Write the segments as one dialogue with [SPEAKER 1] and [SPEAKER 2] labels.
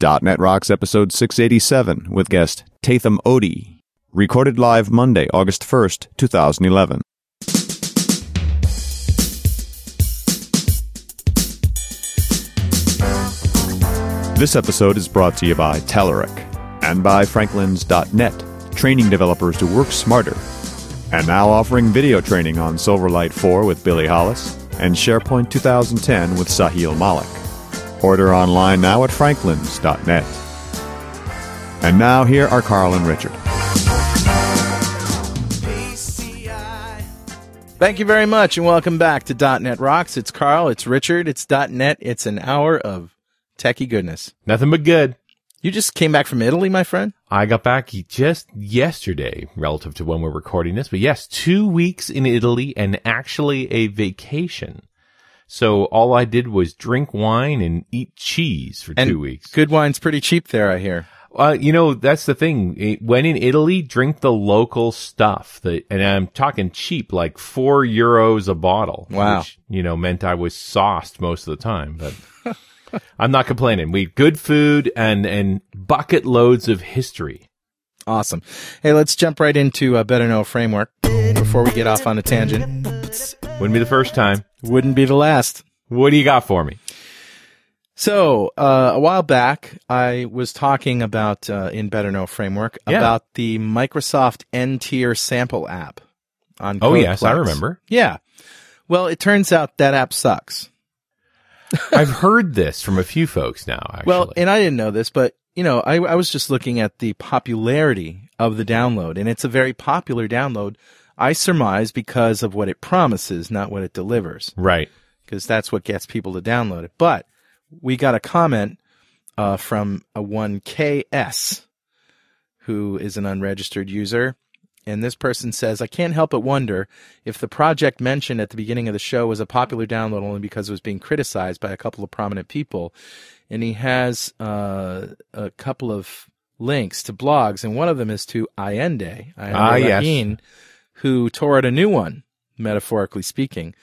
[SPEAKER 1] .NET Rocks episode 687 with guest Tatham Oddie. Recorded live Monday, August 1st, 2011. This episode is brought to you by Telerik and by Franklins.net, training developers to work smarter. And now offering video training on Silverlight 4 with Billy Hollis and SharePoint 2010 with Sahil Malik. Order online now at franklins.net. And now here are Carl and Richard.
[SPEAKER 2] Thank you very much and welcome back to .NET Rocks. It's Carl, it's Richard, it's .NET. It's an hour of techie goodness.
[SPEAKER 3] Nothing but good.
[SPEAKER 2] You just came back from Italy, my friend?
[SPEAKER 3] I got back just yesterday relative to when we're recording this, but yes, two weeks in Italy and actually a vacation. So all I did was drink wine and eat cheese for
[SPEAKER 2] And
[SPEAKER 3] two weeks.
[SPEAKER 2] Good wine's pretty cheap there, I hear.
[SPEAKER 3] Uh, you know, that's the thing. When in Italy, drink the local stuff. The, and I'm talking cheap, like four euros a bottle.
[SPEAKER 2] Wow.
[SPEAKER 3] Which, you know, meant I was sauced most of the time, but I'm not complaining. We good food and, and bucket loads of history.
[SPEAKER 2] Awesome. Hey, let's jump right into a Better Know framework before we get off on a tangent.
[SPEAKER 3] Wouldn't be the first time.
[SPEAKER 2] Wouldn't be the last.
[SPEAKER 3] What do you got for me?
[SPEAKER 2] So, uh, a while back, I was talking about, uh, in Better Know framework,
[SPEAKER 3] Yeah.
[SPEAKER 2] about the Microsoft N tier sample app on
[SPEAKER 3] Oh, yes, I remember.
[SPEAKER 2] Yeah. Well, it turns out that app sucks.
[SPEAKER 3] I've heard this from a few folks now, actually.
[SPEAKER 2] Well, and I didn't know this, but you know, I, I was just looking at the popularity of the download, and it's a very popular download. I surmise because of what it promises, not what it delivers,
[SPEAKER 3] right.
[SPEAKER 2] because that's what gets people to download it. But we got a comment uh, from a one KS, who is an unregistered user. And this person says, I can't help but wonder if the project mentioned at the beginning of the show was a popular download only because it was being criticized by a couple of prominent people. And he has uh, a couple of links to blogs, and one of them is to Ayende, Ayende
[SPEAKER 3] Ah, yes.
[SPEAKER 2] Who tore out a new one, metaphorically speaking.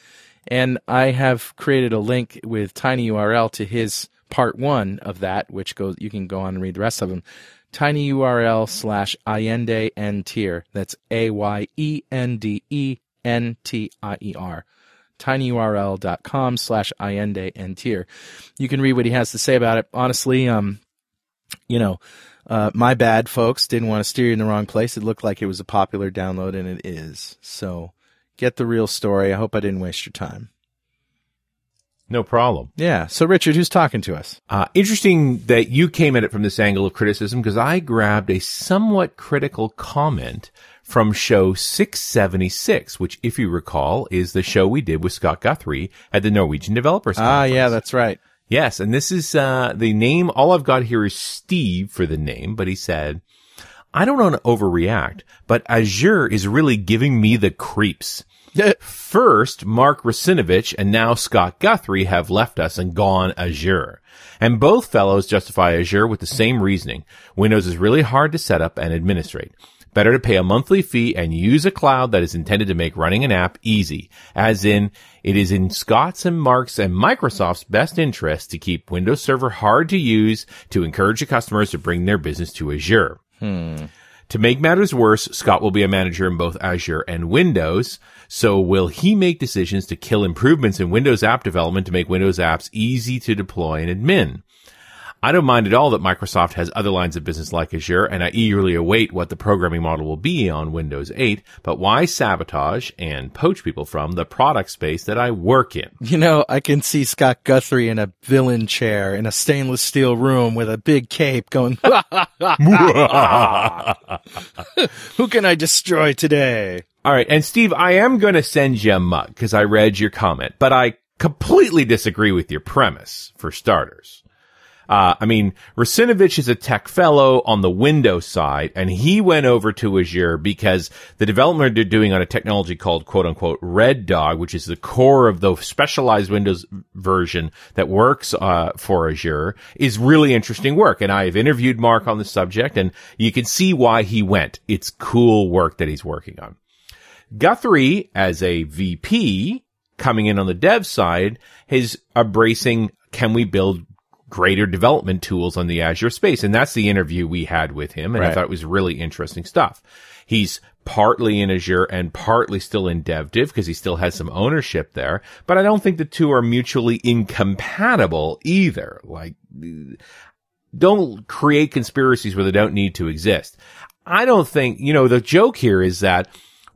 [SPEAKER 2] And I have created a link with tiny URL to his part one of that, which goes, you can go on and read the rest of them. Tiny URL slash Ayende N tier. That's A Y E N D E N T I E R. tinyurl.com slash Ayende N tier. You can read what he has to say about it. Honestly, um, you know, uh, my bad, folks. Didn't want to steer you in the wrong place. It looked like it was a popular download, and it is. So get the real story. I hope I didn't waste your time.
[SPEAKER 3] No problem.
[SPEAKER 2] Yeah. So, Richard, who's talking to us?
[SPEAKER 3] Uh, interesting that you came at it from this angle of criticism because I grabbed a somewhat critical comment from show 676, which, if you recall, is the show we did with Scott Guthrie at the Norwegian Developers
[SPEAKER 2] Ah,
[SPEAKER 3] Conference.
[SPEAKER 2] yeah, that's right.
[SPEAKER 3] Yes, and this is uh, the name. All I've got here is Steve for the name, but he said, "I don't want to overreact, but Azure is really giving me the creeps." First, Mark Russinovich and now Scott Guthrie have left us and gone Azure. And both fellows justify Azure with the same reasoning. Windows is really hard to set up and administrate. Better to pay a monthly fee and use a cloud that is intended to make running an app easy. As in, it is in Scott's and Mark's and Microsoft's best interest to keep Windows Server hard to use to encourage the customers to bring their business to Azure. Hmm. To make matters worse, Scott will be a manager in both Azure and Windows. So will he make decisions to kill improvements in Windows app development to make Windows apps easy to deploy and admin? I don't mind at all that Microsoft has other lines of business like Azure, and I eagerly await what the programming model will be on Windows 8, but why sabotage and poach people from the product space that I work in?
[SPEAKER 2] You know, I can see Scott Guthrie in a villain chair in a stainless steel room with a big cape going, Who can I destroy today?
[SPEAKER 3] All right. And Steve, I am going to send you a mug because I read your comment, but I completely disagree with your premise for starters. Uh, I mean, Russinovich is a tech fellow on the Windows side, and he went over to Azure because the development they're doing on a technology called quote unquote Red Dog, which is the core of the specialized Windows version that works, uh, for Azure is really interesting work. And I've interviewed Mark on the subject and you can see why he went. It's cool work that he's working on. Guthrie, as a VP coming in on the dev side, is embracing can we build greater development tools on the Azure space. And that's the interview we had with him. And I thought it was really interesting stuff. He's partly in Azure and partly still in DevDiv because he still has some ownership there. But I don't think the two are mutually incompatible either. Like, don't create conspiracies where they don't need to exist. I don't think, you know, the joke here is that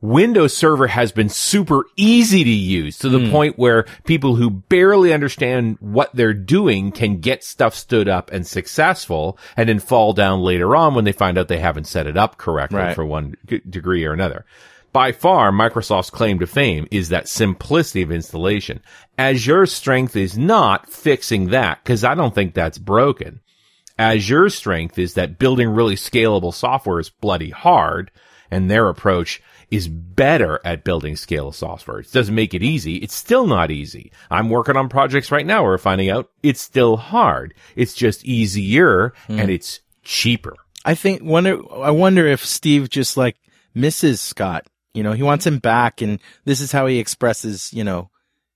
[SPEAKER 3] Windows Server has been super easy to use to the hmm. point where people who barely understand what they're doing can get stuff stood up and successful and then fall down later on when they find out they haven't set it up correctly
[SPEAKER 2] Right.
[SPEAKER 3] for one degree or another. By far, Microsoft's claim to fame is that simplicity of installation. Azure's strength is not fixing that because I don't think that's broken. Azure's strength is that building really scalable software is bloody hard, and their approach is better at building scale software. It doesn't make it easy. It's still not easy. I'm working on projects right now where we're finding out it's still hard. It's just easier and it's cheaper.
[SPEAKER 2] I think wonder I wonder if Steve just like misses Scott. You know, he wants him back and this is how he expresses, you know,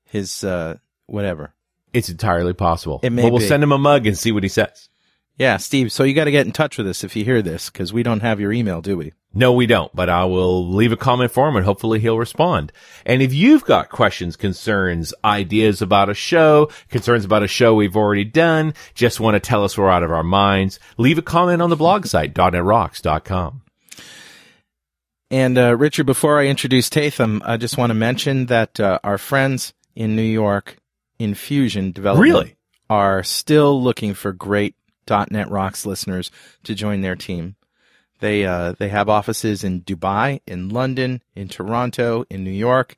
[SPEAKER 2] his uh whatever.
[SPEAKER 3] It's entirely possible.
[SPEAKER 2] It may
[SPEAKER 3] well, we'll send him a mug and see what he says.
[SPEAKER 2] Yeah, Steve, so you got to get in touch with us if you hear this cuz we don't have your email, do we?
[SPEAKER 3] No, we don't, but I will leave a comment for him and hopefully he'll respond. And if you've got questions, concerns, ideas about a show, concerns about a show we've already done, just want to tell us we're out of our minds, leave a comment on the blog site, .netrocks.com.
[SPEAKER 2] And uh, Richard, before I introduce Tatham, I just want to mention that uh, our friends in New York, Infusion Development,
[SPEAKER 3] Really?
[SPEAKER 2] are still looking for great .NET Rocks listeners to join their team. They uh, they have offices in Dubai, in London, in Toronto, in New York,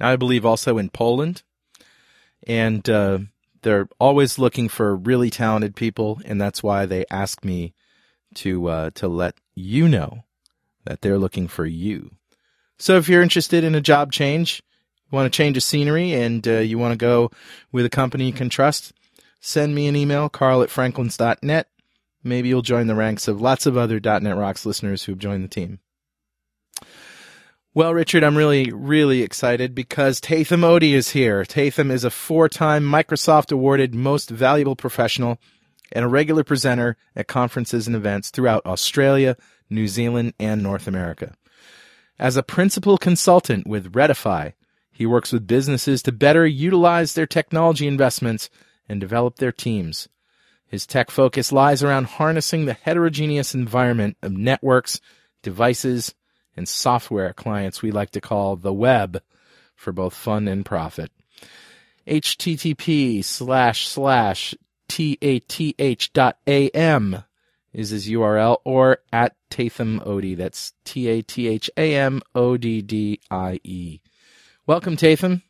[SPEAKER 2] now I believe also in Poland, and uh, they're always looking for really talented people, and that's why they asked me to uh, to let you know that they're looking for you. So if you're interested in a job change, you want to change of scenery, and uh, you want to go with a company you can trust, send me an email, carl at franklins.net. Maybe you'll join the ranks of lots of other .NET Rocks listeners who've joined the team. Well, Richard, I'm really, really excited because Tatham Oddie is here. Tatham is a four-time Microsoft awarded most valuable professional and a regular presenter at conferences and events throughout Australia, New Zealand, and North America. As a principal consultant with Readify, he works with businesses to better utilize their technology investments and develop their teams. His tech focus lies around harnessing the heterogeneous environment of networks, devices, and software clients we like to call the web for both fun and profit. http slash slash tath dot am is his URL or at Tatham Oddie. That's T A T H A M O D D I E. Welcome, Tatham.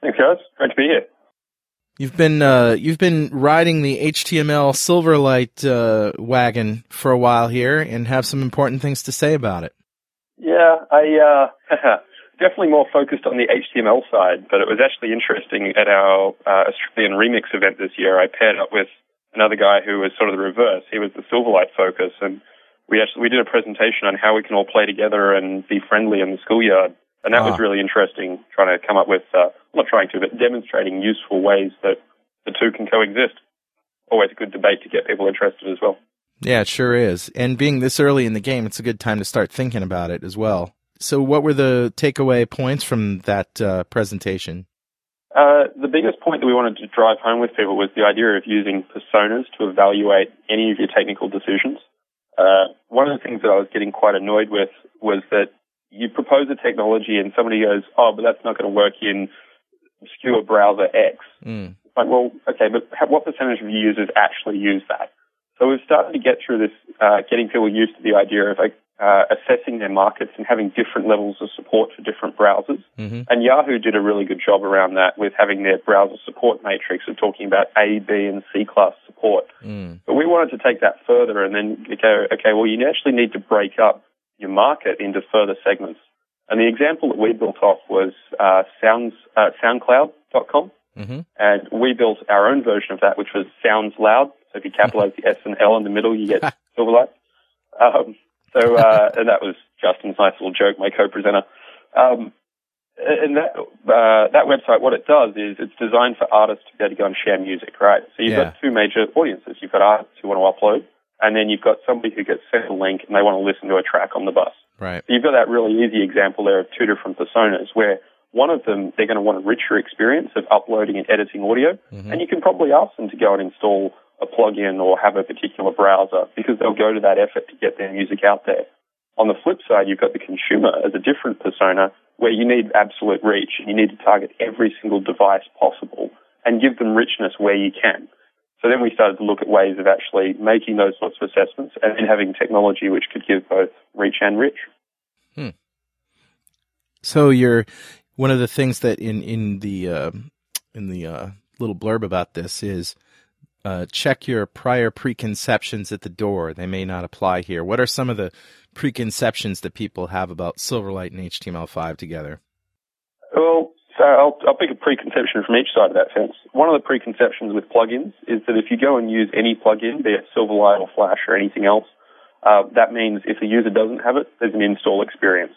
[SPEAKER 4] Thanks, guys. Great to be here.
[SPEAKER 2] You've been uh, you've been riding the HTML Silverlight uh, wagon for a while here, and have some important things to say about it.
[SPEAKER 4] Yeah, I uh, definitely more focused on the HTML side, but it was actually interesting at our uh, Australian Remix event this year. I paired up with another guy who was sort of the reverse. He was the Silverlight focus, and we actually we did a presentation on how we can all play together and be friendly in the schoolyard. And that
[SPEAKER 2] Ah.
[SPEAKER 4] was really interesting, trying to come up with, uh, not trying to, but demonstrating useful ways that the two can coexist. Always a good debate to get people interested as well.
[SPEAKER 2] Yeah, it sure is. And being this early in the game, it's a good time to start thinking about it as well. So, what were the takeaway points from that uh, presentation?
[SPEAKER 4] Uh, the biggest point that we wanted to drive home with people was the idea of using personas to evaluate any of your technical decisions. Uh, one of the things that I was getting quite annoyed with was that you propose a technology and somebody goes, oh, but that's not going to work in obscure browser X.
[SPEAKER 2] Mm.
[SPEAKER 4] Like, well, okay, but what percentage of users actually use that? So we've started to get through this, uh, getting people used to the idea of like, uh, assessing their markets and having different levels of support for different browsers.
[SPEAKER 2] hmm
[SPEAKER 4] And Yahoo did a really good job around that with having their browser support matrix of talking about A, B, and C class support.
[SPEAKER 2] Mm.
[SPEAKER 4] But we wanted to take that further and then go, okay, well, you actually need to break up your market into further segments. And the example that we built off was uh, sounds, uh, SoundCloud.com.
[SPEAKER 2] hmm
[SPEAKER 4] And we built our own version of that, which was Sounds Loud. So if you capitalize the S and L in the middle, you get Silverlight. Um, so, uh, and that was Justin's nice little joke, my co-presenter. Um, and that uh, that website, what it does is it's designed for artists to be able to go and share music, right? So you've
[SPEAKER 2] Yeah.
[SPEAKER 4] got two major audiences. You've got artists who want to upload, and then you've got somebody who gets sent a link and they want to listen to a track on the bus.
[SPEAKER 2] Right.
[SPEAKER 4] So you've got that really easy example there of two different personas where one of them, they're going to want a richer experience of uploading and editing audio. Mm-hmm. And you can probably ask them to go and install a plugin or have a particular browser because they'll go to that effort to get their music out there. On the flip side, you've got the consumer as a different persona where you need absolute reach and you need to target every single device possible and give them richness where you can. So then we started to look at ways of actually making those sorts of assessments and then having technology which could give both reach and rich.
[SPEAKER 2] So you're one of the things that in in the uh, in the uh, little blurb about this is uh, check your prior preconceptions at the door. They may not apply here. What are some of the preconceptions that people have about Silverlight and HTML5 together?
[SPEAKER 4] Well, so I'll, I'll pick a preconception from each side of that fence. One of the preconceptions with plugins is that if you go and use any plugin, be it Silverlight or Flash or anything else, uh, that means if the user doesn't have it, there's an install experience.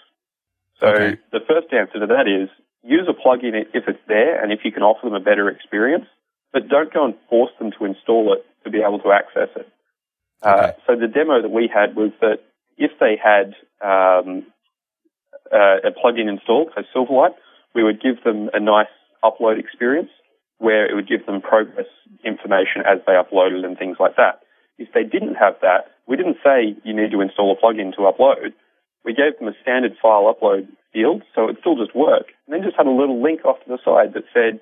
[SPEAKER 4] So
[SPEAKER 2] Okay.
[SPEAKER 4] the first answer to that is use a plugin if it's there and if you can offer them a better experience, but don't go and force them to install it to be able to access it. Uh, so the demo that we had was that if they had um, uh, a plugin installed, so Silverlight, we would give them a nice upload experience where it would give them progress information as they uploaded and things like that. If they didn't have that, we didn't say you need to install a plugin to upload. We gave them a standard file upload field, so it still just work, and then just had a little link off to the side that said,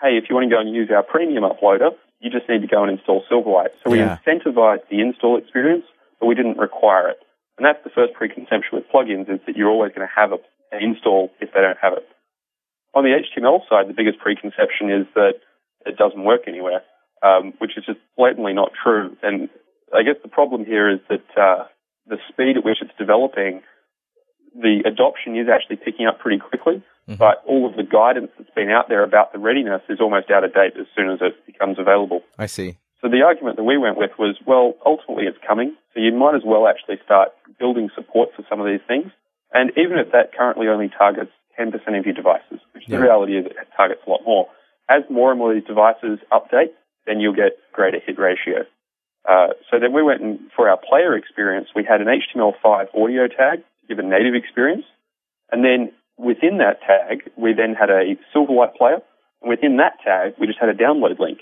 [SPEAKER 4] hey, if you want to go and use our premium uploader, you just need to go and install Silverlight. So we
[SPEAKER 2] Yeah.
[SPEAKER 4] incentivized the install experience, but we didn't require it. And that's the first preconception with plugins is that you're always going to have a, an install if they don't have it. On the HTML side, the biggest preconception is that it doesn't work anywhere, um, which is just blatantly not true. And I guess the problem here is that uh, the speed at which it's developing, the adoption is actually picking up pretty quickly, but all of the guidance that's been out there about the readiness is almost out of date as soon as it becomes available.
[SPEAKER 2] I see.
[SPEAKER 4] So the argument that we went with was, well, ultimately it's coming, so you might as well actually start building support for some of these things. And even if that currently only targets 10% of your devices, which
[SPEAKER 2] Yeah.
[SPEAKER 4] the reality is it targets a lot more, as more and more of these devices update, then you'll get greater hit ratio. Uh, so then we went and for our player experience, we had an HTML5 audio tag to give a native experience. And then within that tag, we then had a Silverlight player. And within that tag, we just had a download link.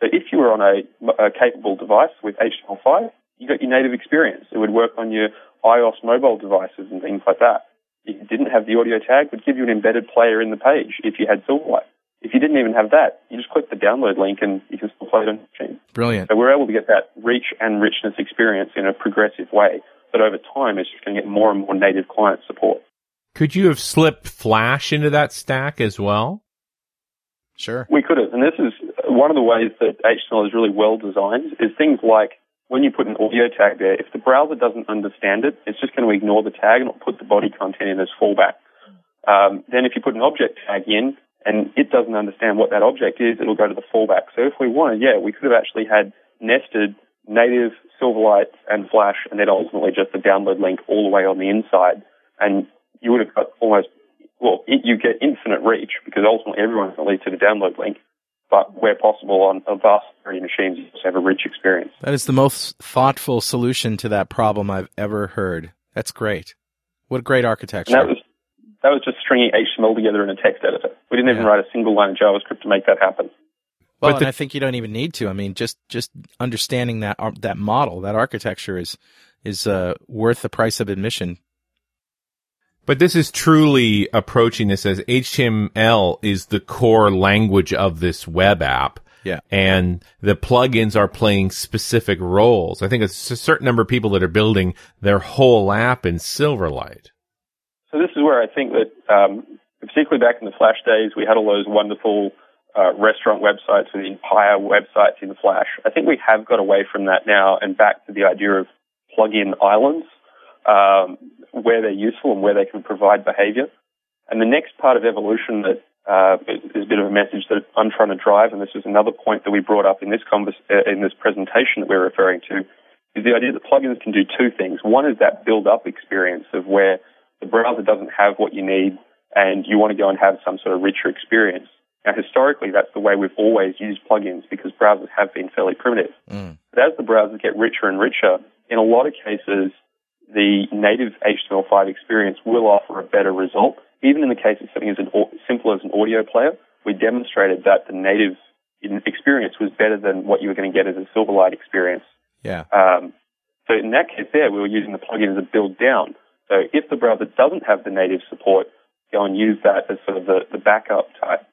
[SPEAKER 4] So if you were on a, a capable device with HTML5, you got your native experience. It would work on your iOS mobile devices and things like that. If you didn't have the audio tag, would give you an embedded player in the page if you had Silverlight. If you didn't even have that, you just click the download link and you can still play it on your machine.
[SPEAKER 2] Brilliant.
[SPEAKER 4] So we're able to get that reach and richness experience in a progressive way But over time it's just going to get more and more native client support.
[SPEAKER 3] Could you have slipped Flash into that stack as well?
[SPEAKER 2] Sure.
[SPEAKER 4] We could have, and this is one of the ways that HTML is really well designed is things like when you put an audio tag there, if the browser doesn't understand it, it's just going to ignore the tag and put the body content in as fallback. Um, then if you put an object tag in and it doesn't understand what that object is, it'll go to the fallback. So if we wanted, yeah, we could have actually had nested native Silverlight and Flash and then ultimately just the download link all the way on the inside. And you would have got almost, well, it, you get infinite reach because ultimately everyone's going to lead to the download link. But where possible on a vast variety of machines, you have a rich experience.
[SPEAKER 2] That is the most thoughtful solution to that problem I've ever heard. That's great. What a great architecture.
[SPEAKER 4] And that was that was just stringing HTML together in a text editor. We didn't even write a single line of JavaScript to make that happen.
[SPEAKER 2] well,
[SPEAKER 3] but
[SPEAKER 2] and
[SPEAKER 3] the-
[SPEAKER 2] I think you don't even need to. I mean, just just understanding that that model, that architecture is is uh, worth the price of admission.
[SPEAKER 3] But this is truly approaching this as HTML is the core language of this web app.
[SPEAKER 2] Yeah.
[SPEAKER 3] And the plugins are playing specific roles. I think it's a certain number of people that are building their whole app in Silverlight.
[SPEAKER 4] So this is where I think that, um, particularly back in the Flash days, we had all those wonderful uh, restaurant websites with entire websites in Flash. I think we have got away from that now and back to the idea of plug-in islands, um, where they're useful and where they can provide behavior. And the next part of evolution that uh, is a bit of a message that I'm trying to drive, and this is another point that we brought up in this convers- uh, in this presentation that we're referring to, is the idea that plugins can do two things. One is that build-up experience of where the browser doesn't have what you need and you want to go and have some sort of richer experience. Now, historically, that's the way we've always used plugins because browsers have been fairly primitive. Mm. But as the browsers get richer and richer, in a lot of cases, the native HTML5 experience will offer a better result. Even in the case of something as simple as an audio player, we demonstrated that the native experience was better than what you were going to get as a Silverlight experience.
[SPEAKER 2] Yeah. Um,
[SPEAKER 4] so in that case there, we were using the plugin as a build down. So if the browser doesn't have the native support, go and use that as sort of the, the backup type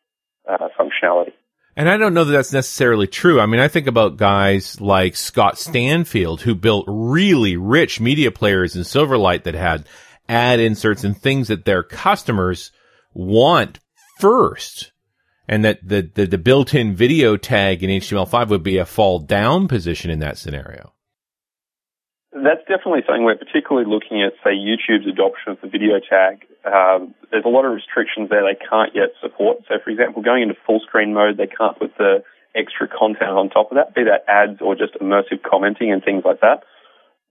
[SPEAKER 4] uh, functionality.
[SPEAKER 3] And I don't know that that's necessarily true. I mean, I think about guys like Scott Stanfield who built really rich media players in Silverlight that had ad inserts and things that their customers want first. And that the, the, the built-in video tag in HTML5 would be a fall down position in that scenario.
[SPEAKER 4] That's definitely something we're particularly looking at, say, YouTube's adoption of the video tag. Um, there's a lot of restrictions there they can't yet support. So, for example, going into full screen mode, they can't put the extra content on top of that, be that ads or just immersive commenting and things like that.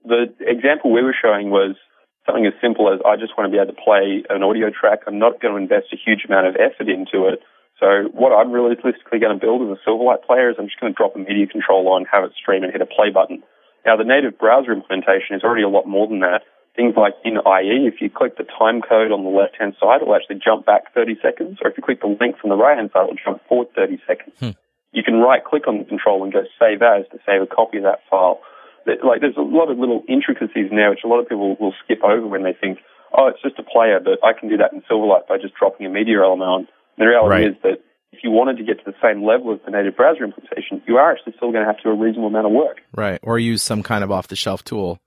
[SPEAKER 4] The example we were showing was something as simple as I just want to be able to play an audio track. I'm not going to invest a huge amount of effort into it. So what I'm realistically going to build as a Silverlight player is I'm just going to drop a media controller on, have it stream and hit a play button. Now, the native browser implementation is already a lot more than that. Things like in IE, if you click the time code on the left-hand side, it'll actually jump back 30 seconds, or if you click the link from the right-hand side, it'll jump forward 30 seconds. Hmm. You can right-click on the control and go save as to save a copy of that file. Like, there's a lot of little intricacies now which a lot of people will skip over when they think, oh, it's just a player, but I can do that in Silverlight by just dropping a media element on. The reality right. is that if you wanted to get to the same level as the native browser implementation, you are actually still going to have to do a reasonable amount of work.
[SPEAKER 2] Right. Or use some kind of off the shelf tool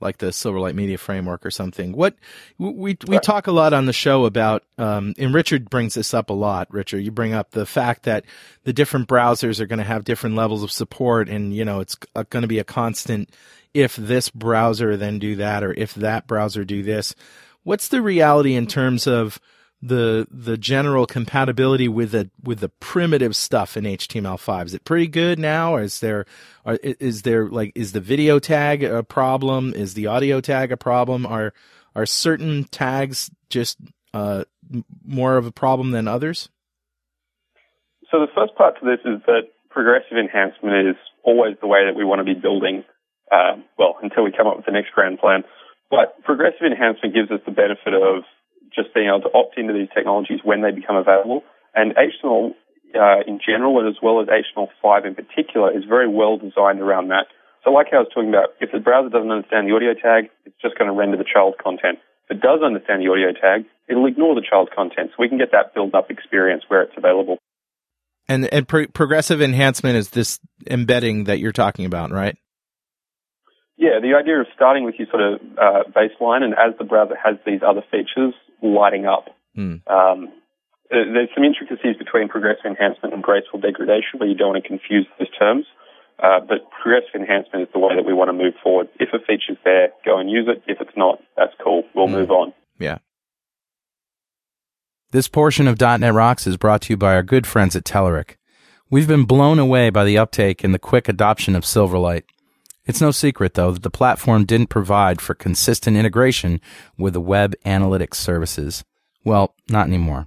[SPEAKER 2] like the Silverlight Media Framework or something. What we we right. talk a lot on the show about, um, and Richard brings this up a lot. Richard, you bring up the fact that the different browsers are going to have different levels of support, and you know it's going to be a constant. If this browser then do that, or if that browser do this, what's the reality in terms of the the general compatibility with the with the primitive stuff in HTML5? Is it pretty good now? Or is there are, is there like is the video tag a problem? Is the audio tag a problem? Are are certain tags just uh, more of a problem than others?
[SPEAKER 4] So the first part to this is that progressive enhancement is always the way that we want to be building. Uh, well, until we come up with the next grand plan. But progressive enhancement gives us the benefit of just being able to opt into these technologies when they become available. And HTML uh, in general, and as well as HTML5 in particular, is very well designed around that. So like I was talking about, if the browser doesn't understand the audio tag, it's just going to render the child content. If it does understand the audio tag, it'll ignore the child content. So we can get that build-up experience where it's available.
[SPEAKER 2] And, and pro- progressive enhancement is this embedding that you're talking about, right?
[SPEAKER 4] Yeah, the idea of starting with your sort of uh, baseline, and as the browser has these other features lighting up. Mm. Um, there's some intricacies between progressive enhancement and graceful degradation, but you don't want to confuse those terms. Uh, but progressive enhancement is the way that we want to move forward. If a feature's there, go and use it. If it's not, that's cool. We'll mm. move on.
[SPEAKER 2] Yeah. This portion of .NET Rocks is brought to you by our good friends at Telerik. We've been blown away by the uptake and the quick adoption of Silverlight. It's no secret, though, that the platform didn't provide for consistent integration with the web analytics services. Well, not anymore.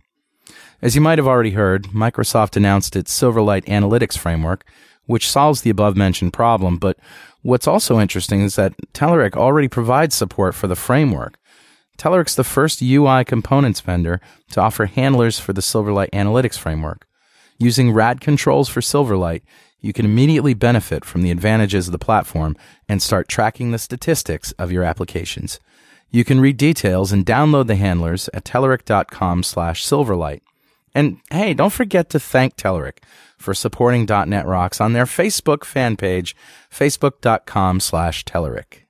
[SPEAKER 2] As you might have already heard, Microsoft announced its Silverlight Analytics Framework, which solves the above mentioned problem. But what's also interesting is that Telerik already provides support for the framework. Telerik's the first UI components vendor to offer handlers for the Silverlight Analytics Framework. Using RAD controls for Silverlight, you can immediately benefit from the advantages of the platform and start tracking the statistics of your applications. You can read details and download the handlers at telerik.com slash silverlight. And hey, don't forget to thank Telerik for supporting .NET Rocks on their Facebook fan page, facebook.com slash Telerik.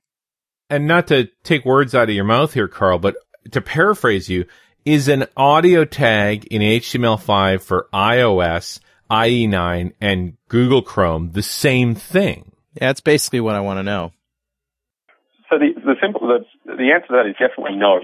[SPEAKER 3] And not to take words out of your mouth here, Carl, but to paraphrase you, is an audio tag in HTML5 for iOS – IE9 and Google Chrome the same thing?
[SPEAKER 2] Yeah, that's basically what I want to know.
[SPEAKER 4] So the, the simple the, the answer to that is definitely no,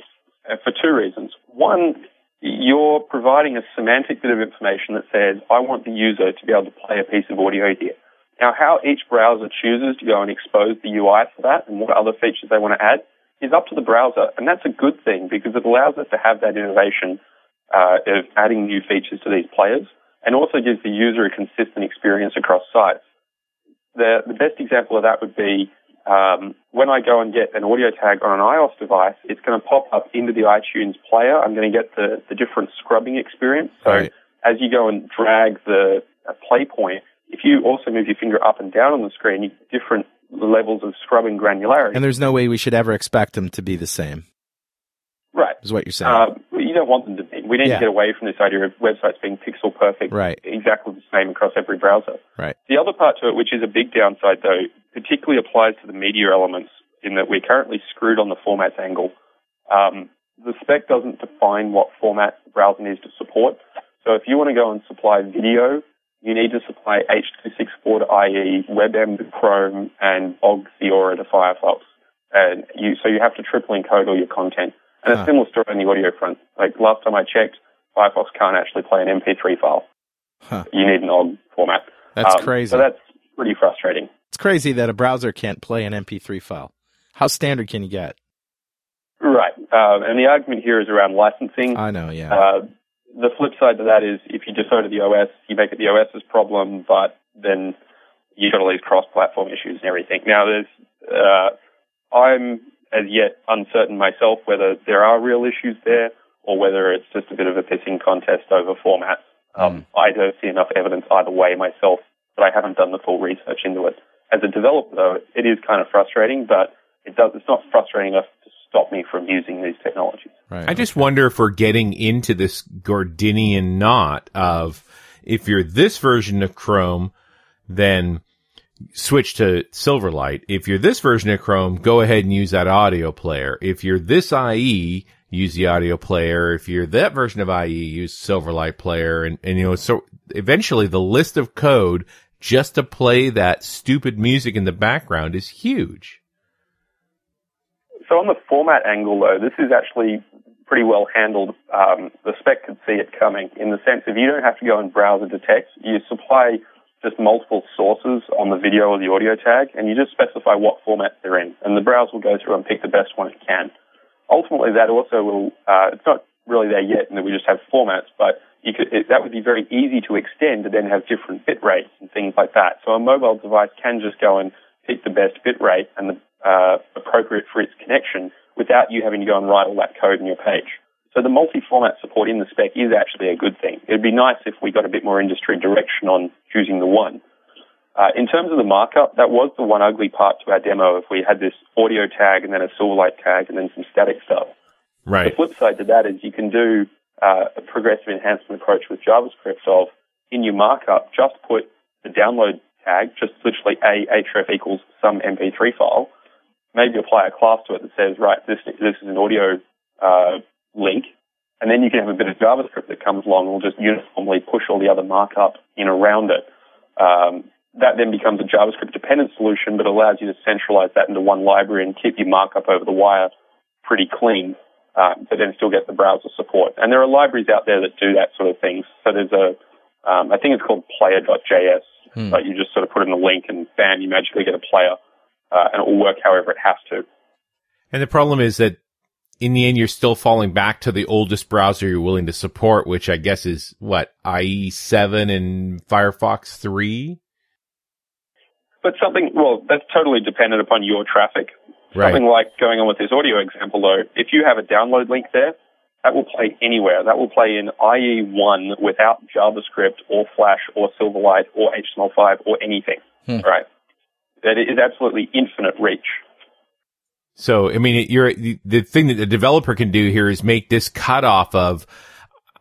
[SPEAKER 4] uh, for two reasons. One, you're providing a semantic bit of information that says, I want the user to be able to play a piece of audio here. Now, how each browser chooses to go and expose the UI for that and what other features they want to add is up to the browser. And that's a good thing because it allows us to have that innovation uh, of adding new features to these players and also gives the user a consistent experience across sites. The, the best example of that would be um, when I go and get an audio tag on an iOS device, it's going to pop up into the iTunes player. I'm going to get the, the different scrubbing experience. So
[SPEAKER 2] Right.
[SPEAKER 4] as you go and drag the uh, play point, if you also move your finger up and down on the screen, you get different levels of scrubbing granularity.
[SPEAKER 2] And there's no way we should ever expect them to be the same,
[SPEAKER 4] right.
[SPEAKER 2] is what you're saying.
[SPEAKER 4] Uh, you don't want them to be. We need
[SPEAKER 2] Yeah.
[SPEAKER 4] to get away from this idea of websites being pixel perfect,
[SPEAKER 2] Right.
[SPEAKER 4] exactly the same across every browser.
[SPEAKER 2] right.
[SPEAKER 4] The other part to it, which is a big downside though, particularly applies to the media elements in that we're currently screwed on the formats angle. Um, the spec doesn't define what format the browser needs to support. So if you want to go and supply video, you need to supply H264 to IE, WebM to Chrome, and OGG Theora to Firefox. And you, so you have to triple encode all your content. And
[SPEAKER 2] Huh.
[SPEAKER 4] a similar story on the audio front. Like last time I checked, Firefox can't actually play an MP3 file.
[SPEAKER 2] Huh.
[SPEAKER 4] You need an OGG format.
[SPEAKER 2] That's
[SPEAKER 4] Um,
[SPEAKER 2] crazy.
[SPEAKER 4] So that's pretty frustrating.
[SPEAKER 2] it's crazy that a browser can't play an MP3 file. How standard can you get?
[SPEAKER 4] Right. Um, and the argument here is around licensing.
[SPEAKER 2] I know, yeah.
[SPEAKER 4] Uh, the flip side to that is if you defer to the OS, you make it the OS's problem, but then you've got all these cross-platform issues and everything. Now, there's, uh, I'm as yet uncertain myself whether there are real issues there or whether it's just a bit of a pissing contest over formats. Um, I don't see enough evidence either way myself, but I haven't done the full research into it. As a developer, though, it is kind of frustrating, but it does, it's not frustrating enough to stop me from using these technologies.
[SPEAKER 2] right.
[SPEAKER 3] I just wonder if we're getting into this Gordinian knot of if you're this version of Chrome, then switch to Silverlight. If you're this version of Chrome, go ahead and use that audio player. If you're this IE, use the audio player. If you're that version of IE, use Silverlight player. And, and you know, so eventually the list of code just to play that stupid music in the background is huge.
[SPEAKER 4] So on the format angle, though, this is actually pretty well handled. Um, the spec could see it coming in the sense if you don't have to go and browse the text, you supply just multiple sources on the video or the audio tag, and you just specify what format they're in, and the browser will go through and pick the best one it can. Ultimately, that also will. Uh, it's not really there yet, and that we just have formats, but you could, it, that would be very easy to extend to then have different bit rates and things like that. So a mobile device can just go and pick the best bit rate and the uh, appropriate for its connection without you having to go and write all that code in your page. So the multi-format support in the spec is actually a good thing. It'd be nice if we got a bit more industry direction on choosing the one. Uh, in terms of the markup, that was the one ugly part to our demo. If we had this audio tag and then a Silverlight tag and then some static stuff.
[SPEAKER 3] Right.
[SPEAKER 4] The flip side to that is you can do uh, a progressive enhancement approach with JavaScript of in your markup, just put the download tag, just literally a href equals some MP3 file. Maybe apply a class to it that says, right, this this is an audio uh, link, and then you can have a bit of JavaScript that comes along and will just uniformly push all the other markup in around it. Um, that then becomes a JavaScript dependent solution, but allows you to centralize that into one library and keep your markup over the wire pretty clean, uh, but then still get the browser support. And there are libraries out there that do that sort of thing. So there's a, um, I think it's called player.js,
[SPEAKER 2] Hmm.
[SPEAKER 4] but you just sort of put in a link and bam, you magically get a player, uh, and it will work however it has to.
[SPEAKER 3] And the problem is that in the end, you're still falling back to the oldest browser you're willing to support, which I guess is what IE7 and Firefox 3.
[SPEAKER 4] But something, well, that's totally dependent upon your traffic.
[SPEAKER 3] Right.
[SPEAKER 4] Something like going on with this audio example, though, if you have a download link there, that will play anywhere. That will play in IE1 without JavaScript or Flash or Silverlight or HTML5 or anything.
[SPEAKER 2] Hmm.
[SPEAKER 4] Right? That is absolutely infinite reach.
[SPEAKER 3] So, I mean, you're, the thing that the developer can do here is make this cutoff of,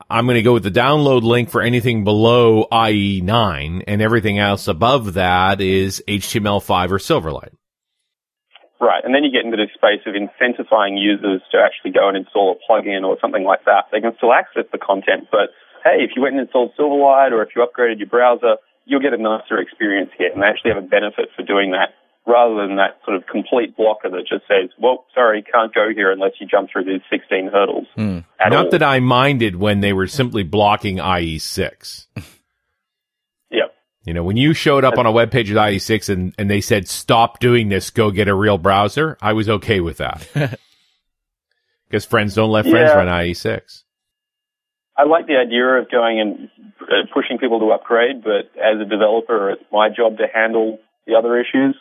[SPEAKER 3] I'm going to go with the download link for anything below IE9 and everything else above that is HTML5 or Silverlight.
[SPEAKER 4] Right. And then you get into this space of incentivizing users to actually go and install a plugin or something like that. They can still access the content, but hey, if you went and installed Silverlight or if you upgraded your browser, you'll get a nicer experience here and they actually have a benefit for doing that rather than that sort of complete blocker that just says, well, sorry, can't go here unless you jump through these 16 hurdles. At
[SPEAKER 3] Not
[SPEAKER 4] all.
[SPEAKER 3] that I minded when they were simply blocking IE6.
[SPEAKER 4] Yeah.
[SPEAKER 3] You know, when you showed up on a web page with IE6 and, and they said, stop doing this, go get a real browser, I was okay with that. Because friends don't let friends
[SPEAKER 4] Yeah.
[SPEAKER 3] run E IE6.
[SPEAKER 4] I like the idea of going and uh, pushing people to upgrade, but as a developer, it's my job to handle the other issues.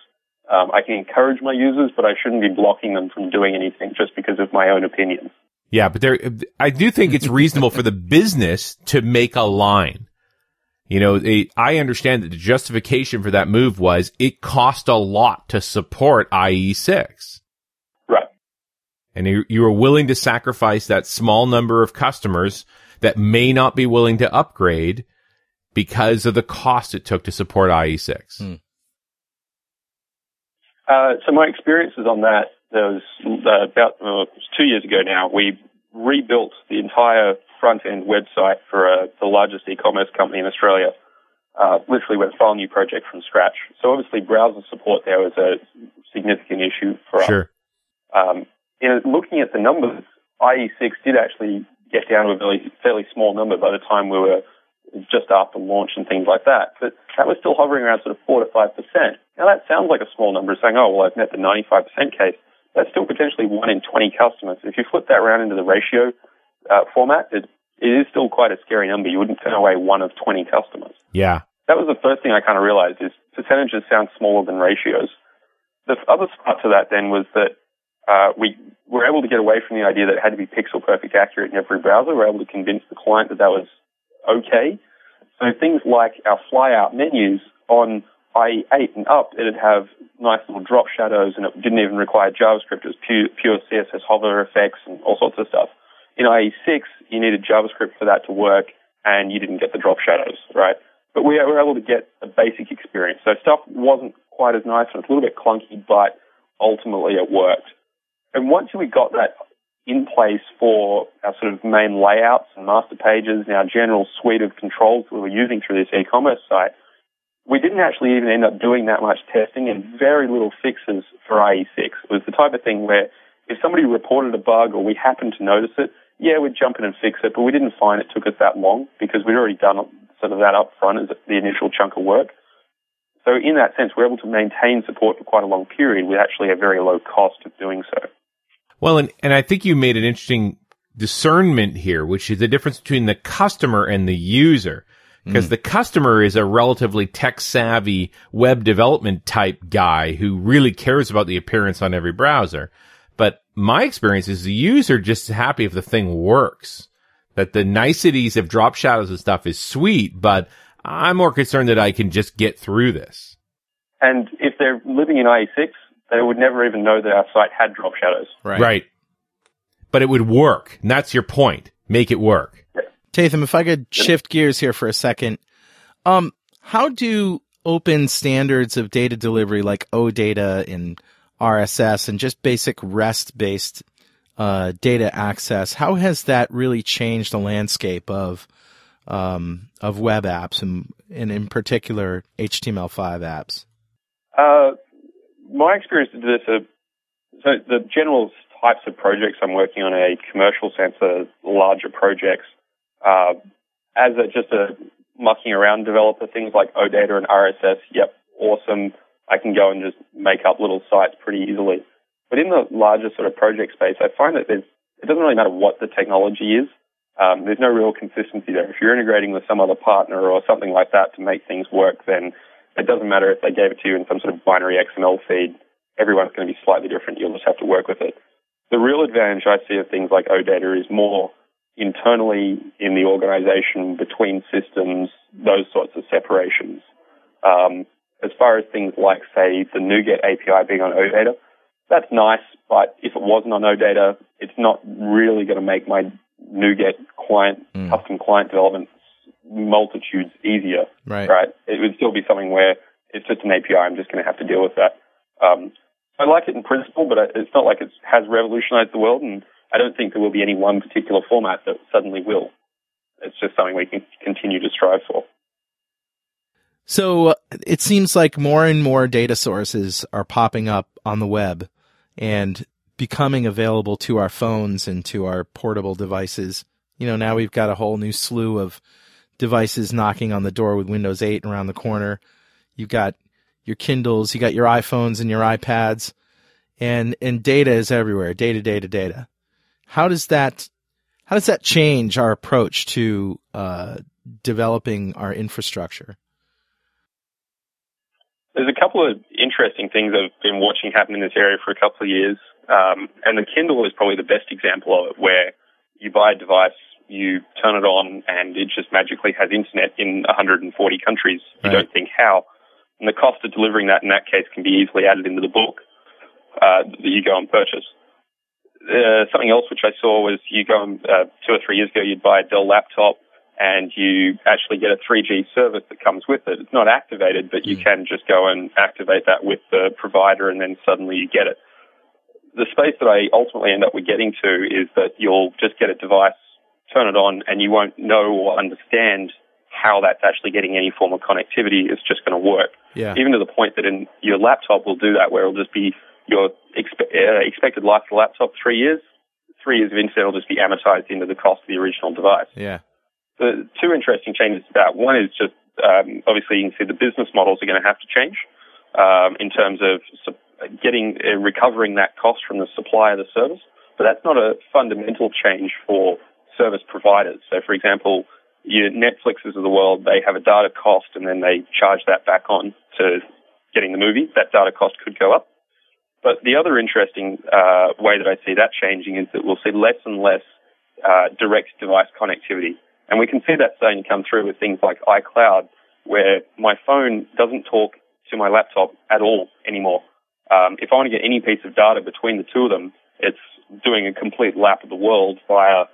[SPEAKER 4] Um, I can encourage my users, but I shouldn't be blocking them from doing anything just because of my own opinions.
[SPEAKER 3] Yeah, but there, I do think it's reasonable for the business to make a line. You know, it, I understand that the justification for that move was it cost a lot to support IE6.
[SPEAKER 4] Right.
[SPEAKER 3] And you, you were willing to sacrifice that small number of customers that may not be willing to upgrade because of the cost it took to support IE6. Hmm.
[SPEAKER 4] Uh, so my experiences on that, there was uh, about uh, two years ago now, we rebuilt the entire front end website for uh, the largest e-commerce company in Australia. Uh, literally went file new project from scratch. So obviously browser support there was a significant issue for
[SPEAKER 3] sure. us.
[SPEAKER 4] Um, in looking at the numbers, IE6 did actually get down to a fairly, fairly small number by the time we were just after launch and things like that. But that was still hovering around sort of 4 to 5%. Now that sounds like a small number, saying, oh, well, I've met the 95% case. That's still potentially 1 in 20 customers. If you flip that around into the ratio uh, format, it, it is still quite a scary number. You wouldn't turn away 1 of 20 customers.
[SPEAKER 3] Yeah.
[SPEAKER 4] That was the first thing I kind of realized is percentages sound smaller than ratios. The other part to that then was that uh, we were able to get away from the idea that it had to be pixel perfect accurate in every browser. We were able to convince the client that that was okay. So things like our flyout menus on IE8 and up, it'd have nice little drop shadows and it didn't even require JavaScript. It was pure, pure CSS hover effects and all sorts of stuff. In IE6, you needed JavaScript for that to work and you didn't get the drop shadows, right? But we were able to get a basic experience. So stuff wasn't quite as nice and it's a little bit clunky, but ultimately it worked. And once we got that in place for our sort of main layouts and master pages and our general suite of controls we were using through this e-commerce site, we didn't actually even end up doing that much testing and very little fixes for IE6. It was the type of thing where if somebody reported a bug or we happened to notice it, yeah, we'd jump in and fix it, but we didn't find it took us that long because we'd already done sort of that up front as the initial chunk of work. So in that sense, we're able to maintain support for quite a long period with actually a very low cost of doing so.
[SPEAKER 3] Well, and, and I think you made an interesting discernment here, which is the difference between the customer and the user. Because mm. the customer is a relatively tech savvy web development type guy who really cares about the appearance on every browser. But my experience is the user just happy if the thing works. That the niceties of drop shadows and stuff is sweet, but I'm more concerned that I can just get through this.
[SPEAKER 4] And if they're living in IE6, they would never even know that our site had drop shadows.
[SPEAKER 3] Right. Right. But it would work. And that's your point. Make it work.
[SPEAKER 2] Yeah. Tatham, if I could shift gears here for a second. Um, how do open standards of data delivery like OData and RSS and just basic REST based uh, data access, how has that really changed the landscape of um, of web apps and, and in particular HTML5 apps?
[SPEAKER 4] Uh, my experience this, uh, so the general types of projects I'm working on a commercial sense are larger projects. Uh, as a, just a mucking around developer, things like OData and RSS, yep, awesome. I can go and just make up little sites pretty easily. But in the larger sort of project space, I find that there's, it doesn't really matter what the technology is. Um, there's no real consistency there. If you're integrating with some other partner or something like that to make things work, then it doesn't matter if they gave it to you in some sort of binary XML feed. Everyone's going to be slightly different. You'll just have to work with it. The real advantage I see of things like OData is more internally in the organization, between systems, those sorts of separations. Um, as far as things like, say, the NuGet API being on OData, that's nice, but if it wasn't on OData, it's not really going to make my NuGet client, mm. custom client development multitudes easier.
[SPEAKER 2] Right.
[SPEAKER 4] Right. It would still be something where it's just an API. I'm just going to have to deal with that. Um, I like it in principle, but it's not like it has revolutionized the world, and I don't think there will be any one particular format that suddenly will. It's just something we can continue to strive for.
[SPEAKER 2] So uh, it seems like more and more data sources are popping up on the web and becoming available to our phones and to our portable devices. You know, now we've got a whole new slew of devices knocking on the door with Windows 8 around the corner. You've got your Kindles, you got your iPhones and your iPads, and and data is everywhere. Data, data, data. How does that How does that change our approach to uh, developing our infrastructure?
[SPEAKER 4] There's a couple of interesting things I've been watching happen in this area for a couple of years. Um, and the Kindle is probably the best example of it, where you buy a device, you turn it on, and it just magically has internet in 140 countries. You right. don't think how. And the cost of delivering that in that case can be easily added into the book uh, that you go and purchase. Uh, something else which I saw was you go and, uh, two or three years ago, you'd buy a Dell laptop and you actually get a 3G service that comes with it. It's not activated, but you mm. can just go and activate that with the provider and then suddenly you get it. The space that I ultimately end up with getting to is that you'll just get a device, turn it on, and you won't know or understand how that's actually getting any form of connectivity. It's just going to work.
[SPEAKER 2] Yeah.
[SPEAKER 4] Even to the point that in your laptop will do that, where it'll just be your expe- uh, expected life of the laptop three years. Three years of internet will just be amortized into the cost of the original device.
[SPEAKER 2] Yeah
[SPEAKER 4] the two interesting changes to that. One is just um, obviously you can see the business models are going to have to change um, in terms of getting uh, recovering that cost from the supply of the service. But that's not a fundamental change for service providers. So, for example, your Netflixes of the world, they have a data cost and then they charge that back on to getting the movie. That data cost could go up. But the other interesting uh, way that I see that changing is that we'll see less and less uh, direct device connectivity. And we can see that starting to come through with things like iCloud, where my phone doesn't talk to my laptop at all anymore. Um, if I want to get any piece of data between the two of them, it's doing a complete lap of the world via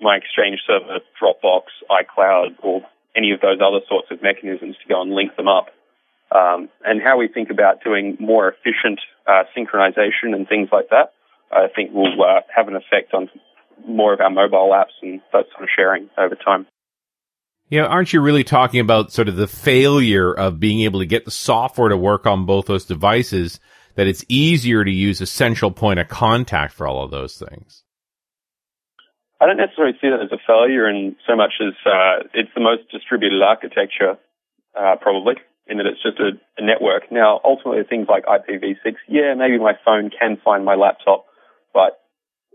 [SPEAKER 4] my Exchange server, Dropbox, iCloud, or any of those other sorts of mechanisms to go and link them up. Um, and how we think about doing more efficient uh, synchronization and things like that, I think will uh, have an effect on more of our mobile apps and that sort of sharing over time.
[SPEAKER 3] Yeah, aren't you really talking about sort of the failure of being able to get the software to work on both those devices? That it's easier to use a central point of contact for all of those things.
[SPEAKER 4] I don't necessarily see that as a failure, in so much as uh, it's the most distributed architecture, uh, probably, in that it's just a, a network. Now, ultimately, things like IPv6, yeah, maybe my phone can find my laptop, but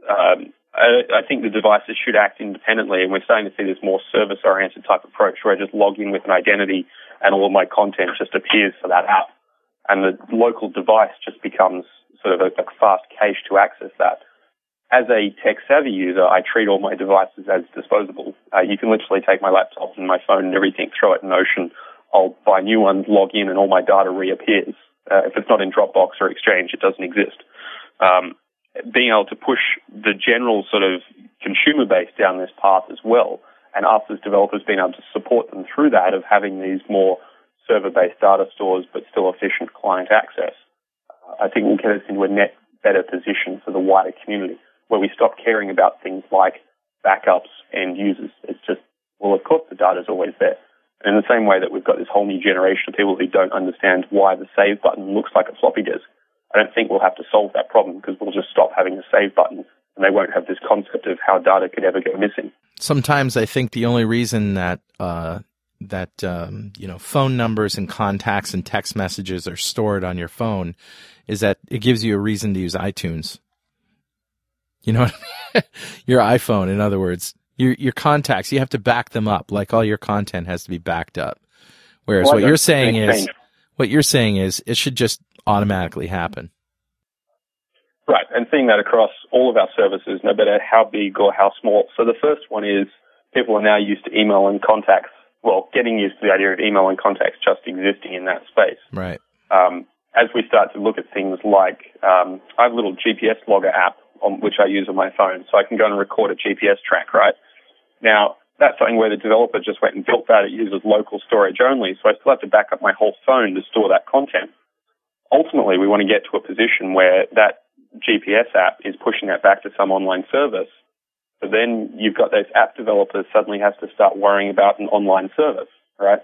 [SPEAKER 4] um, I, I think the devices should act independently, and we're starting to see this more service-oriented type approach where I just log in with an identity and all of my content just appears for that app, and the local device just becomes sort of a, a fast cache to access that. As a tech-savvy user, I treat all my devices as disposable. Uh, you can literally take my laptop and my phone and everything, throw it in Ocean. I'll buy new ones, log in, and all my data reappears. Uh, if it's not in Dropbox or Exchange, it doesn't exist. Um, being able to push the general sort of consumer base down this path as well, and us as developers being able to support them through that of having these more server-based data stores but still efficient client access, I think will get us into a net better position for the wider community where we stop caring about things like backups and users. It's just, well, of course the data is always there. And in the same way that we've got this whole new generation of people who don't understand why the save button looks like a floppy disk, I don't think we'll have to solve that problem because we'll just stop having a save button and they won't have this concept of how data could ever go missing.
[SPEAKER 2] Sometimes I think the only reason that uh, that um, you know phone numbers and contacts and text messages are stored on your phone is that it gives you a reason to use iTunes. You know, your iPhone, in other words, your your contacts, you have to back them up. Like all your content has to be backed up. Whereas well, what you're saying is, what you're saying is, it should just automatically happen.
[SPEAKER 4] Right, and seeing that across all of our services, no matter how big or how small. So the first one is people are now used to email and contacts. Well, getting used to the idea of email and contacts just existing in that space.
[SPEAKER 2] Right.
[SPEAKER 4] Um, as we start to look at things like, um, I have a little GPS logger app on which I use on my phone, so I can go and record a GPS track. Right. Now, that's something where the developer just went and built that. It uses local storage only, so I still have to back up my whole phone to store that content ultimately we want to get to a position where that GPS app is pushing that back to some online service. But then you've got those app developers suddenly have to start worrying about an online service, right?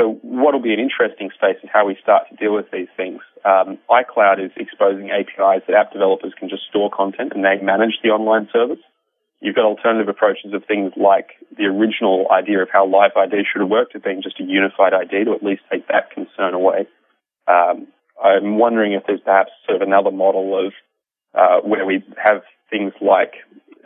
[SPEAKER 4] So what will be an interesting space is how we start to deal with these things. Um, iCloud is exposing APIs that app developers can just store content and they manage the online service. You've got alternative approaches of things like the original idea of how Live ID should have worked, of being just a unified ID to at least take that concern away. Um, I'm wondering if there's perhaps sort of another model of uh, where we have things like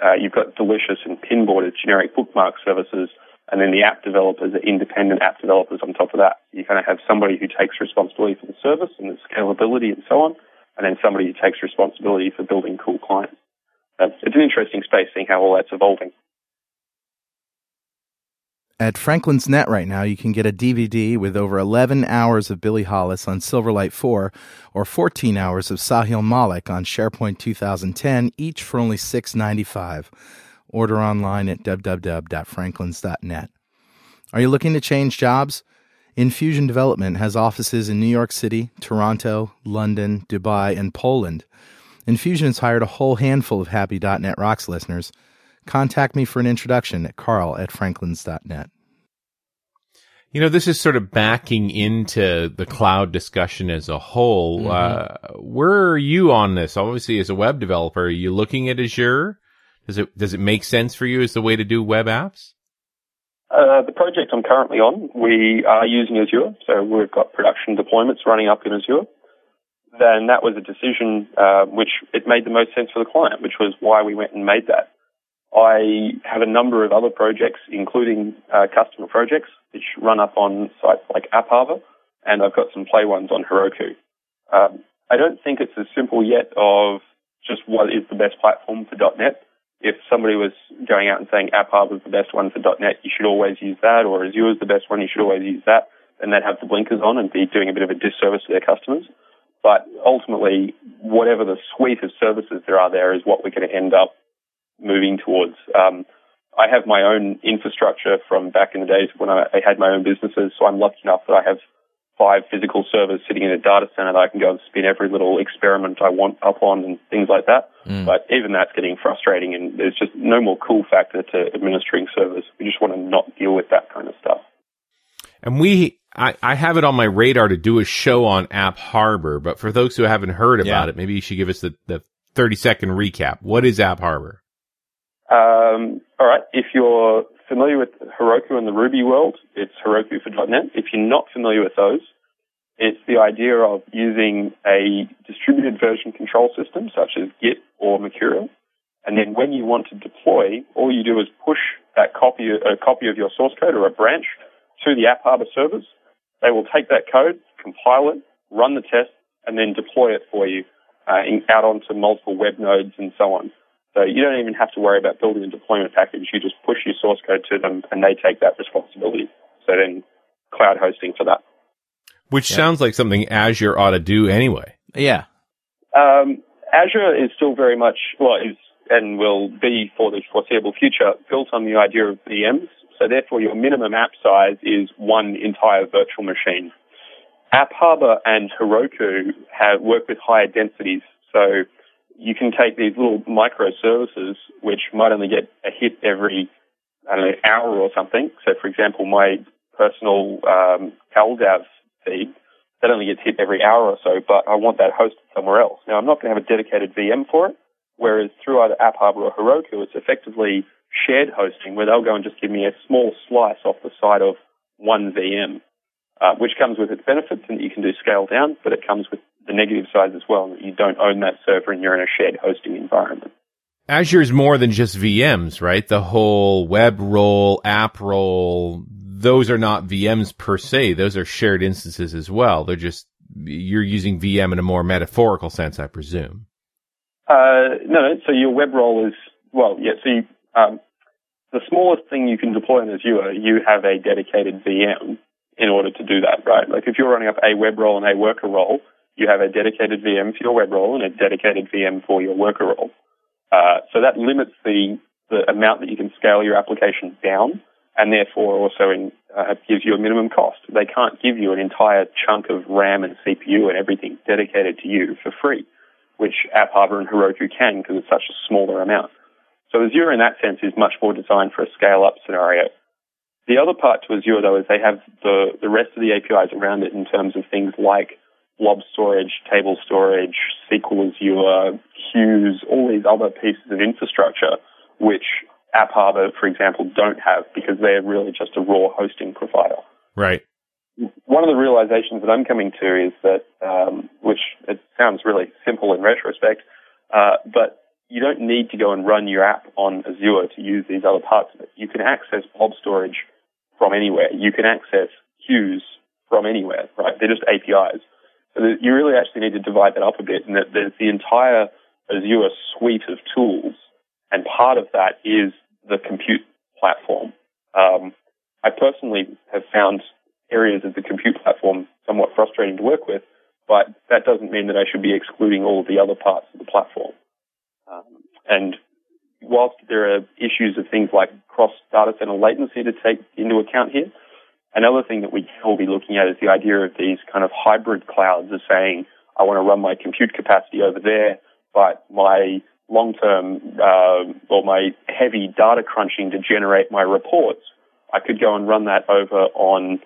[SPEAKER 4] uh, you've got Delicious and Pinboard as generic bookmark services, and then the app developers are independent app developers on top of that. You kind of have somebody who takes responsibility for the service and the scalability and so on, and then somebody who takes responsibility for building cool clients. Uh, it's an interesting space seeing how all that's evolving.
[SPEAKER 2] At Franklin's Net right now, you can get a DVD with over 11 hours of Billy Hollis on Silverlight 4 or 14 hours of Sahil Malik on SharePoint 2010, each for only $6.95. Order online at www.franklins.net. Are you looking to change jobs? Infusion Development has offices in New York City, Toronto, London, Dubai, and Poland. Infusion has hired a whole handful of Happy.net Rocks listeners. Contact me for an introduction at carl at franklins.net.
[SPEAKER 3] You know, this is sort of backing into the cloud discussion as a whole. Mm-hmm. Uh, where are you on this? Obviously, as a web developer, are you looking at Azure? Does it does it make sense for you as the way to do web apps?
[SPEAKER 4] Uh, the project I'm currently on, we are using Azure, so we've got production deployments running up in Azure. Then that was a decision uh, which it made the most sense for the client, which was why we went and made that. I have a number of other projects, including uh, customer projects, which run up on sites like AppHarbor, and I've got some play ones on Heroku. Um, I don't think it's as simple yet of just what is the best platform for .NET. If somebody was going out and saying AppHarbor is the best one for .NET, you should always use that, or Azure is the best one, you should always use that, then they'd have the blinkers on and be doing a bit of a disservice to their customers. But ultimately, whatever the suite of services there are there is what we're going to end up moving towards. Um, I have my own infrastructure from back in the days when I, I had my own businesses, so I'm lucky enough that I have five physical servers sitting in a data center that I can go and spin every little experiment I want up on and things like that. Mm. But even that's getting frustrating and there's just no more cool factor to administering servers. We just want to not deal with that kind of stuff.
[SPEAKER 3] And we, I, I have it on my radar to do a show on AppHarbor, but for those who haven't heard about yeah. it, maybe you should give us the, the 30 second recap. What is AppHarbor?
[SPEAKER 4] Um, all right. If you're familiar with Heroku and the Ruby world, it's Heroku for .NET. If you're not familiar with those, it's the idea of using a distributed version control system such as Git or Mercurial. And then when you want to deploy, all you do is push that copy, a copy of your source code or a branch to the AppHarbor servers. They will take that code, compile it, run the test, and then deploy it for you uh, out onto multiple web nodes and so on. So you don't even have to worry about building a deployment package. You just push your source code to them and they take that responsibility. So then cloud hosting for that.
[SPEAKER 3] Which yeah. sounds like something Azure ought to do anyway.
[SPEAKER 2] Yeah.
[SPEAKER 4] Um, Azure is still very much, well, is and will be for the foreseeable future built on the idea of VMs. So therefore your minimum app size is one entire virtual machine. AppHarbor and Heroku have worked with higher densities. So you can take these little microservices, which might only get a hit every, I don't know, hour or something. So, for example, my personal um, CalDAV feed, that only gets hit every hour or so, but I want that hosted somewhere else. Now, I'm not going to have a dedicated VM for it, whereas through either AppHarbor or Heroku, it's effectively shared hosting, where they'll go and just give me a small slice off the side of one VM, uh, which comes with its benefits and you can do scale down, but it comes with the negative side as well, that you don't own that server and you're in a shared hosting environment.
[SPEAKER 3] Azure is more than just VMs, right? The whole web role, app role, those are not VMs per se. Those are shared instances as well. They're just, you're using VM in a more metaphorical sense, I presume.
[SPEAKER 4] Uh, no, so your web role is, well, yeah, so you, um, the smallest thing you can deploy in Azure, you have a dedicated VM in order to do that, right? Like if you're running up a web role and a worker role, you have a dedicated VM for your web role and a dedicated VM for your worker role. Uh, so that limits the, the amount that you can scale your application down and therefore also in, uh, gives you a minimum cost. They can't give you an entire chunk of RAM and CPU and everything dedicated to you for free, which AppHarbor and Heroku can because it's such a smaller amount. So Azure in that sense is much more designed for a scale up scenario. The other part to Azure though is they have the, the rest of the APIs around it in terms of things like blob storage, table storage, SQL Azure, queues, all these other pieces of infrastructure, which AppHarbor, for example, don't have because they're really just a raw hosting provider.
[SPEAKER 3] Right.
[SPEAKER 4] One of the realizations that I'm coming to is that, um, which it sounds really simple in retrospect, uh, but you don't need to go and run your app on Azure to use these other parts of it. You can access blob storage from anywhere. You can access queues from anywhere, right? They're just APIs. You really actually need to divide that up a bit and that there's the entire Azure suite of tools. And part of that is the compute platform. Um, I personally have found areas of the compute platform somewhat frustrating to work with, but that doesn't mean that I should be excluding all of the other parts of the platform. Um, and whilst there are issues of things like cross data center latency to take into account here, another thing that we will be looking at is the idea of these kind of hybrid clouds of saying, I want to run my compute capacity over there, but my long-term uh, or my heavy data crunching to generate my reports, I could go and run that over on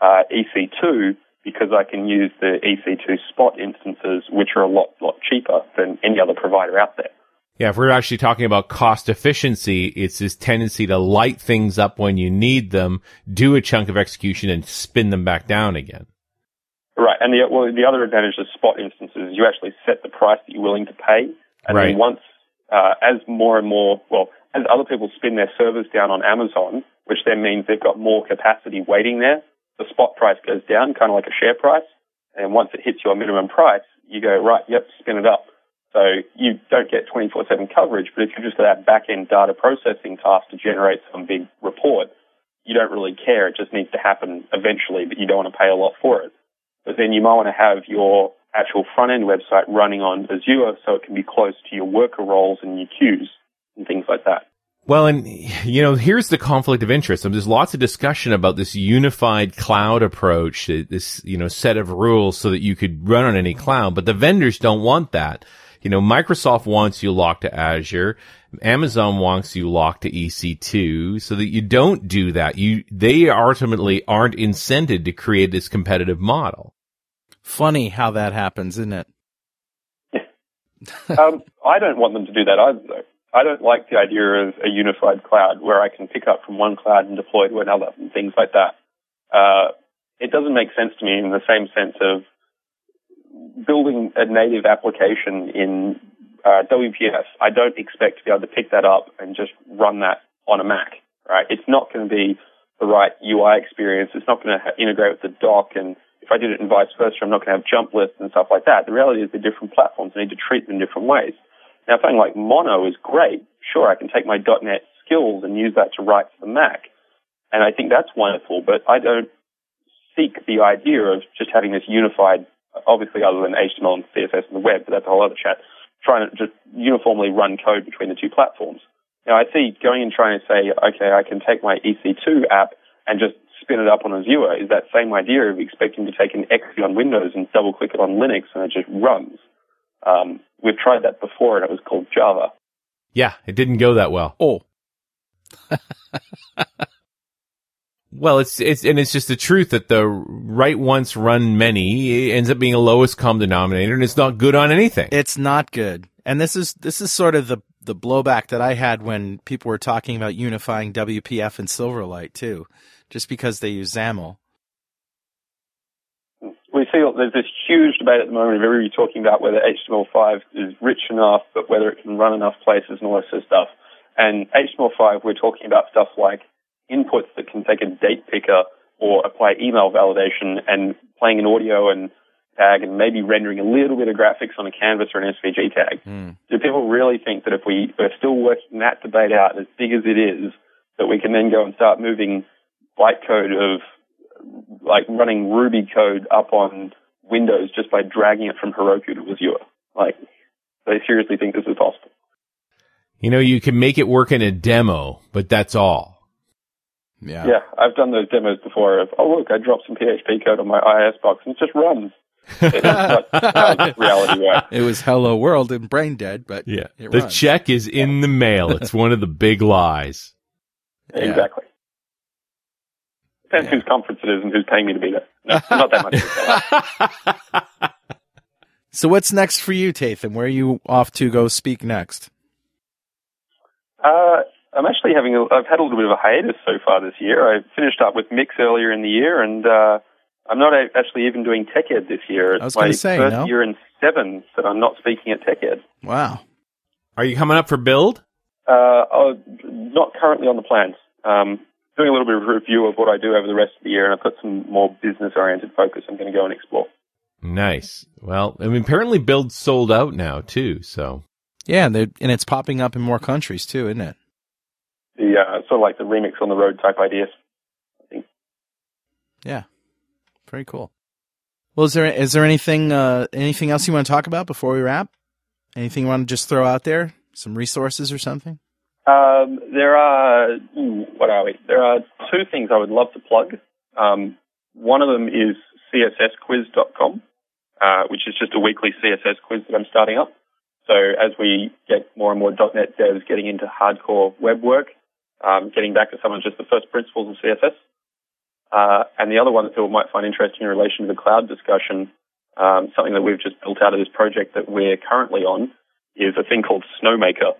[SPEAKER 4] uh, EC2 because I can use the EC2 spot instances, which are a lot, lot cheaper than any other provider out there.
[SPEAKER 3] Yeah, if we're actually talking about cost efficiency, it's this tendency to light things up when you need them, do a chunk of execution and spin them back down again.
[SPEAKER 4] Right. And the, well, the other advantage of spot instances is you actually set the price that you're willing to pay. And
[SPEAKER 3] right.
[SPEAKER 4] then once, uh, as more and more, well, as other people spin their servers down on Amazon, which then means they've got more capacity waiting there, the spot price goes down, kind of like a share price. And once it hits your minimum price, you go, right, yep, spin it up. So you don't get 24-7 coverage, but if you just got that back-end data processing task to generate some big report, you don't really care. It just needs to happen eventually, but you don't want to pay a lot for it. But then you might want to have your actual front-end website running on Azure so it can be close to your worker roles and your queues and things like that.
[SPEAKER 3] Well, and you know, here's the conflict of interest. There's lots of discussion about this unified cloud approach, this you know set of rules so that you could run on any cloud, but the vendors don't want that. You know, Microsoft wants you locked to Azure. Amazon wants you locked to EC2 so that you don't do that. You, they ultimately aren't incented to create this competitive model.
[SPEAKER 2] Funny how that happens, isn't it?
[SPEAKER 4] um, I don't want them to do that either. I don't like the idea of a unified cloud where I can pick up from one cloud and deploy to another and things like that. Uh, it doesn't make sense to me in the same sense of building a native application in uh, WPF, I don't expect to be able to pick that up and just run that on a Mac, right? It's not going to be the right UI experience. It's not going to ha- integrate with the dock. And if I did it in vice versa, I'm not going to have jump lists and stuff like that. The reality is they're different platforms. I need to treat them different ways. Now, something like Mono is great. Sure, I can take my .NET skills and use that to write for the Mac. And I think that's wonderful, but I don't seek the idea of just having this unified obviously other than HTML and CSS and the web, but that's a whole other chat, trying to just uniformly run code between the two platforms. Now, I see going and trying to say, okay, I can take my EC2 app and just spin it up on Azure is that same idea of expecting to take an Exe on Windows and double click it on Linux and it just runs. Um, we've tried that before and it was called Java.
[SPEAKER 3] Yeah, it didn't go that well.
[SPEAKER 2] Oh.
[SPEAKER 3] Well, it's it's and it's just the truth that the right once run many ends up being a lowest common denominator, and it's not good on anything.
[SPEAKER 2] It's not good, and this is this is sort of the the blowback that I had when people were talking about unifying WPF and Silverlight too, just because they use XAML.
[SPEAKER 4] We see there's this huge debate at the moment of everybody talking about whether HTML5 is rich enough, but whether it can run enough places and all this sort of stuff. And HTML5, we're talking about stuff like inputs that can take a date picker or apply email validation and playing an audio and tag and maybe rendering a little bit of graphics on a canvas or an SVG tag. Mm. Do people really think that if we are still working that debate out as big as it is, that we can then go and start moving bytecode of like running Ruby code up on Windows just by dragging it from Heroku to Azure? Like, they seriously think this is possible?
[SPEAKER 3] You know, you can make it work in a demo, but that's all.
[SPEAKER 2] Yeah.
[SPEAKER 4] Yeah, I've done those demos before of, oh, look, I dropped some PHP code on my IIS box and it just runs. It's reality way.
[SPEAKER 2] It was Hello World and Brain Dead, but
[SPEAKER 3] yeah, the runs. check is in the mail. It's one of the big lies.
[SPEAKER 4] Yeah. Exactly. Depends yeah. whose conference it is and who's paying me to be there. No, not that
[SPEAKER 2] much. so what's next for you, Tatham? Where are you off to go speak next?
[SPEAKER 4] Uh, I'm actually having a, I've had a little bit of a hiatus so far this year. I finished up with Mix earlier in the year, and uh, I'm not actually even doing TechEd this year.
[SPEAKER 2] It's I was my
[SPEAKER 4] say,
[SPEAKER 2] first no?
[SPEAKER 4] year in seven that I'm not speaking at TechEd.
[SPEAKER 2] Wow.
[SPEAKER 3] Are you coming up for build?
[SPEAKER 4] Uh, oh, not currently on the plans. Um, doing a little bit of review of what I do over the rest of the year, and I've got some more business-oriented focus I'm going to go and explore.
[SPEAKER 3] Nice. Well, I mean, apparently build's sold out now too. So
[SPEAKER 2] Yeah, and, and it's popping up in more countries too, isn't it?
[SPEAKER 4] The uh, sort of like the remix on the road type ideas. I think.
[SPEAKER 2] Yeah, very cool. Well, is there is there anything uh, anything else you want to talk about before we wrap? Anything you want to just throw out there? Some resources or something?
[SPEAKER 4] Um, there are ooh, what are we? There are two things I would love to plug. Um, one of them is cssquiz.com, uh, which is just a weekly CSS quiz that I'm starting up. So as we get more and more .NET devs getting into hardcore web work, um, getting back to some of just the first principles of CSS. Uh, and the other one that people might find interesting in relation to the cloud discussion, um, something that we've just built out of this project that we're currently on, is a thing called Snowmaker.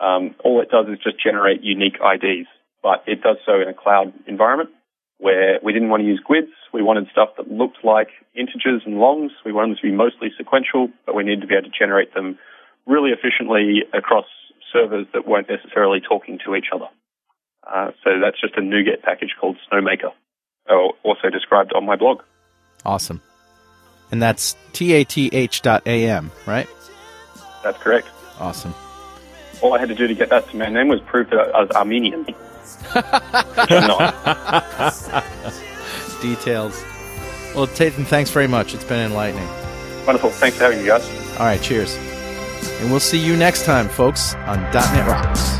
[SPEAKER 4] Um, all it does is just generate unique IDs, but it does so in a cloud environment where we didn't want to use GUIDs. We wanted stuff that looked like integers and longs. We wanted them to be mostly sequential, but we needed to be able to generate them really efficiently across servers that weren't necessarily talking to each other. Uh, so that's just a NuGet package called Snowmaker, also described on my blog.
[SPEAKER 2] Awesome. And that's T-A-T-H dot A-M, right?
[SPEAKER 4] That's correct.
[SPEAKER 2] Awesome.
[SPEAKER 4] All I had to do to get that to my name was prove that I was Armenian.
[SPEAKER 2] Details. Well, Tatham, thanks very much. It's been enlightening.
[SPEAKER 4] Wonderful. Thanks for having me, guys.
[SPEAKER 2] All right, cheers. And we'll see you next time, folks, on .NET Rocks.